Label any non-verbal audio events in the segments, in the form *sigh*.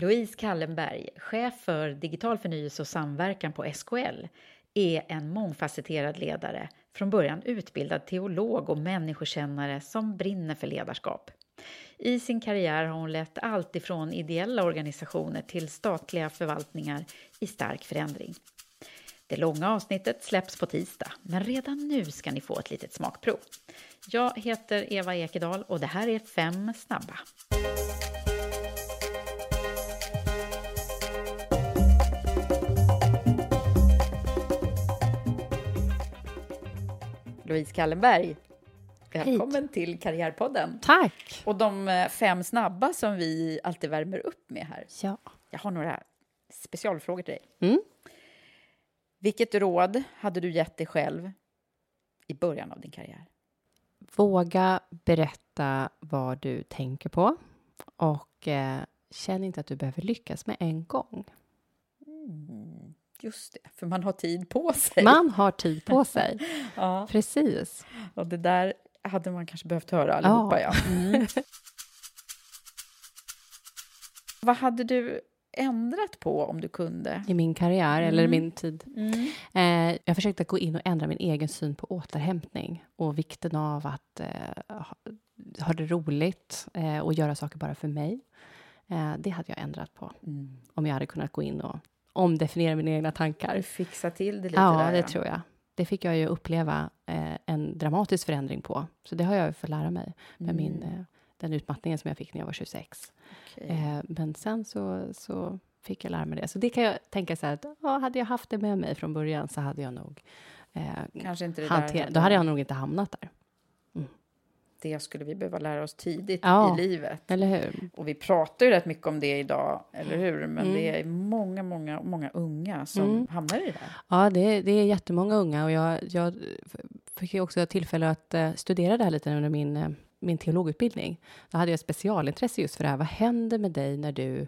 Louise Kallenberg, chef för digital förnyelse och samverkan på SKL, är en mångfacetterad ledare, från början utbildad teolog och människokännare som brinner för ledarskap. I sin karriär har hon lett allt ifrån ideella organisationer till statliga förvaltningar i stark förändring. Det långa avsnittet släpps på tisdag, men redan nu ska ni få ett litet smakprov. Jag heter Eva Ekedal och det här är Fem snabba. Louise Kallenberg. Välkommen Hej. till Karriärpodden. Tack! Och de eh, fem snabba som vi alltid värmer upp med här. Ja. Jag har några specialfrågor till dig. Mm. Vilket råd hade du gett dig själv i början av din karriär? Våga berätta vad du tänker på och eh, känn inte att du behöver lyckas med en gång. Mm. Just det, för man har tid på sig. Man har tid på *laughs* sig. ja. Precis. Och det där hade man kanske behövt höra allihopa. Ja. ja. Mm. *laughs* Vad hade du ändrat på om du kunde? I min karriär, mm. eller min tid? Mm. Eh, jag försökte gå in och ändra min egen syn på återhämtning och vikten av att eh, ha, ha det roligt eh, och göra saker bara för mig. Eh, det hade jag ändrat på. Mm. Om jag hade kunnat gå in och omdefiniera mina egna tankar. Fixa till det lite ja, där. det ja, det tror jag. Det fick jag ju uppleva eh, en dramatisk förändring på. Så det har jag fått lära mig med mm. min, eh, den utmattningen som jag fick när jag var 26. Okay. Eh, men sen så, så fick jag lära mig det. Så det kan jag tänka så här att ja, hade jag haft det med mig från början så hade jag nog eh, Kanske inte det hanter- där. Då hade jag nog inte hamnat där det skulle vi behöva lära oss tidigt ja, i livet. Eller hur? Och vi pratar ju rätt mycket om det idag, eller hur? Men mm. det är många, många, många unga som mm. hamnar i det här. Ja, det är, det är jättemånga unga och jag, jag fick ju också tillfälle att uh, studera det här lite under min, uh, min teologutbildning. Då hade jag specialintresse just för det här. Vad händer med dig när du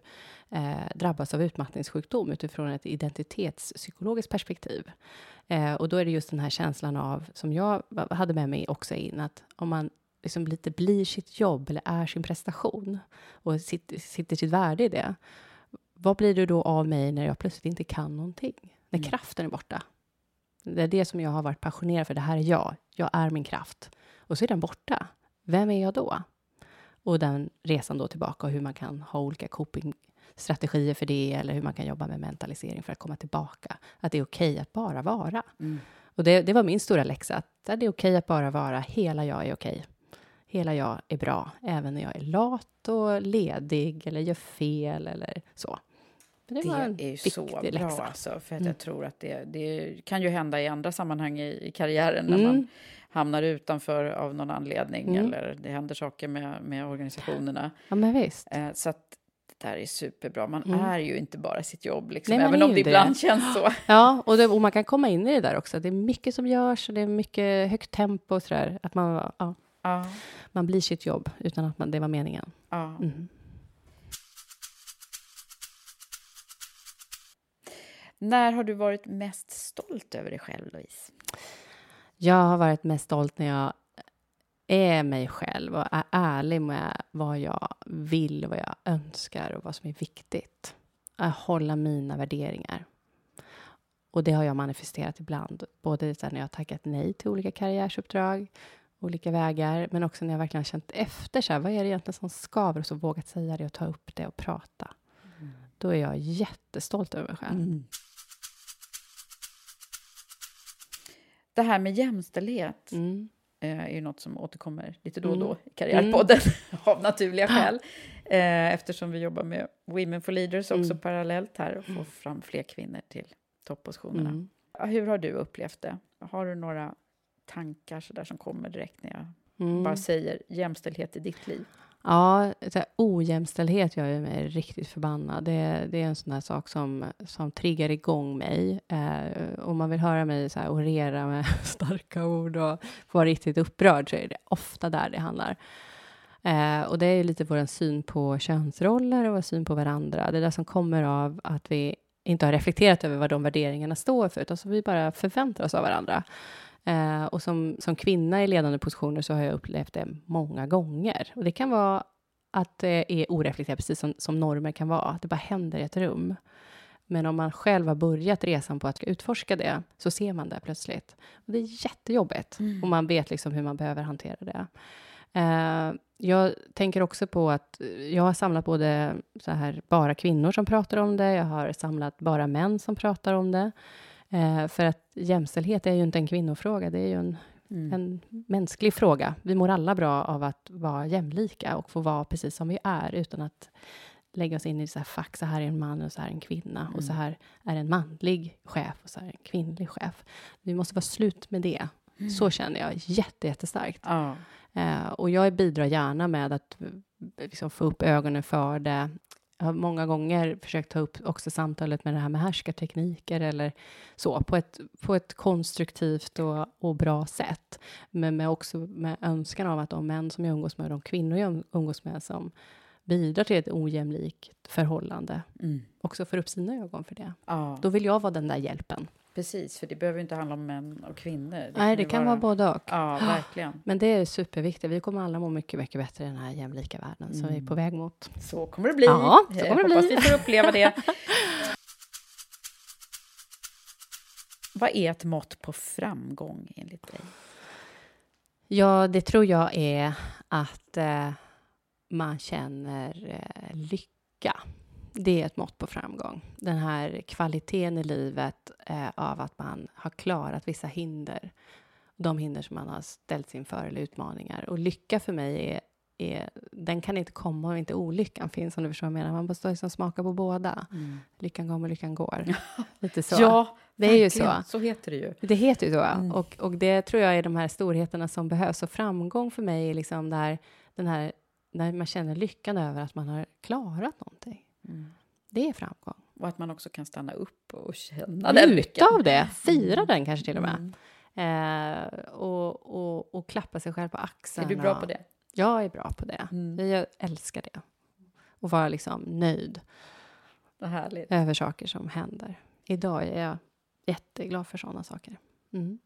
uh, drabbas av utmattningssjukdom utifrån ett identitetspsykologiskt perspektiv? och då är det just den här känslan av, som jag hade med mig också in, att om man liksom lite blir sitt jobb eller är sin prestation och sitter, sitter sitt värde i det. Vad blir det då av mig när jag plötsligt inte kan någonting? När mm. kraften är borta. Det är det som jag har varit passionerad för. Det här är jag. Jag är min kraft. Och så är den borta. Vem är jag då? Och den resan då tillbaka och hur man kan ha olika copingstrategier för det eller hur man kan jobba med mentalisering för att komma tillbaka. Att det är okej okay att bara vara. Mm. Och det, det, var min stora läxa. Att det är okej okay att bara vara. Hela jag är okej. Okay hela jag är bra, även när jag är lat och ledig eller gör fel eller så. Det, det är ju så bra, läxa. alltså, för att mm. jag tror att det, det kan ju hända i andra sammanhang i, i karriären när mm. man hamnar utanför av någon anledning mm. eller det händer saker med, med organisationerna. Ja, men visst. Eh, så att det här är superbra. Man mm. är ju inte bara sitt jobb, liksom, Nej, även om det ibland känns så. *gasps* Ja, och, det, och, man kan komma in i det där också. Det är mycket som görs och det är mycket högt tempo och sådär. Att man, ja, Ja. Man blir sitt jobb utan att man, det var meningen. ja. Mm. När har du varit mest stolt över dig själv, Louise? Jag har varit mest stolt när jag är mig själv och är ärlig med vad jag vill, vad jag önskar och vad som är viktigt. Att hålla mina värderingar. Och det har jag manifesterat ibland, både när jag har tackat nej till olika karriärsuppdrag, olika vägar, men också när jag verkligen känt efter, så här, vad är det egentligen som skaver, och så vågat säga det och ta upp det och prata. Då är jag jättestolt över mig själv. Det här med jämställdhet Mm. eh, är ju något som återkommer lite då och Mm. då i Karriärpodden *laughs* av naturliga skäl. Eh, eftersom vi jobbar med Women for Leaders också Mm. parallellt här och får fram fler kvinnor till toppositionerna. Mm. Hur har du upplevt det? Har du några tankar så där som kommer direkt när jag Mm. bara säger jämställdhet i ditt liv? Ja, så här, ojämställdhet gör ju mig riktigt förbannad. Det, det är en sån här sak som, som triggar igång mig. Eh, om man vill höra mig så här orera med *laughs* starka ord och få vara riktigt upprörd så är det ofta där det handlar. Eh, och det är ju lite vår syn på könsroller och vår syn på varandra. Det är det som kommer av att vi inte har reflekterat över vad de värderingarna står för, utan så vi bara förväntar oss av varandra. Eh, och som, som kvinna i ledande positioner så har jag upplevt det många gånger. Och det kan vara att det är oreflekterat, precis som, som normer kan vara. Att det bara händer i ett rum. Men om man själv har börjat resan på att utforska det, så ser man det plötsligt. Och det är jättejobbigt. Och man vet liksom hur man behöver hantera det. Eh, jag tänker också på att jag har samlat både så här bara kvinnor som pratar om det, jag har samlat bara män som pratar om det. Eh, för att jämställdhet är ju inte en kvinnofråga, det är ju en, en mänsklig fråga. Vi mår alla bra av att vara jämlika och få vara precis som vi är utan att lägga oss in i så här fack, så här är en man och så här är en kvinna och så här är en manlig chef och så här är en kvinnlig chef. Vi måste vara slut med det. Så känner jag jätte, jättestarkt. Ja. Eh, och jag bidrar gärna med att eh, liksom, få upp ögonen för det. Jag har många gånger försökt ta upp också samtalet med det här med härskartekniker eller så, på ett, på ett konstruktivt och, och bra sätt. Men med också med önskan av att de män som jag umgås med och de kvinnor jag umgås med som bidrar till ett ojämlikt förhållande, Mm. också får upp sina ögon för det. ja, Då vill jag vara den där hjälpen. Precis. För det behöver inte handla om män och kvinnor. Nej, det ju kan vara både och. Ja, *gasps* verkligen. Men det är superviktigt. Vi kommer alla må mycket, mycket bättre i den här jämlika världen som vi är på väg mot. Så kommer det bli. Ja, så kommer det hoppas bli. vi får uppleva det. *laughs* Vad är ett mått på framgång enligt dig? Ja, det tror jag är att eh, man känner eh, lycka. Det är ett mått på framgång. Den här kvaliteten i livet eh, av att man har klarat vissa hinder. De hinder som man har ställts inför eller utmaningar. Och lycka för mig är, är den kan inte komma om inte olyckan finns, om du förstår vad jag menar. Man måste liksom smaka på båda. Lyckan kommer, lyckan går. *laughs* Lite så. Ja, det är ju så. Så heter det ju. Det heter ju så. Mm. Och, och det tror jag är de här storheterna som behövs. Och framgång för mig är liksom där, den här, när man känner lyckan över att man har klarat någonting. Mm. Det är framgång. Och att man också kan stanna upp och känna den lyckan. av det, fira den kanske till och med. Mm. Eh, och, och, och klappa sig själv på axeln. Är du bra och, på det? Jag är bra på det. Mm. Jag älskar det. Och vara liksom nöjd över saker som händer. Idag är jag jätteglad för sådana saker. Mm.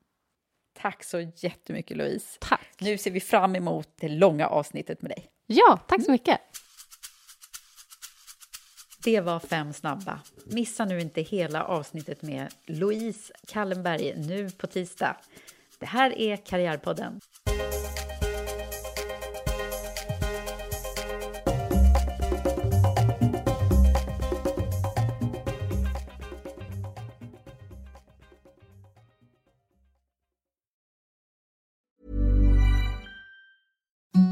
Tack så jättemycket, Louise. Tack. Nu ser vi fram emot det långa avsnittet med dig. Ja, tack så mycket. Det var fem snabba. Missa nu inte hela avsnittet med Louise Kallenberg nu på tisdag. Det här är Karriärpodden.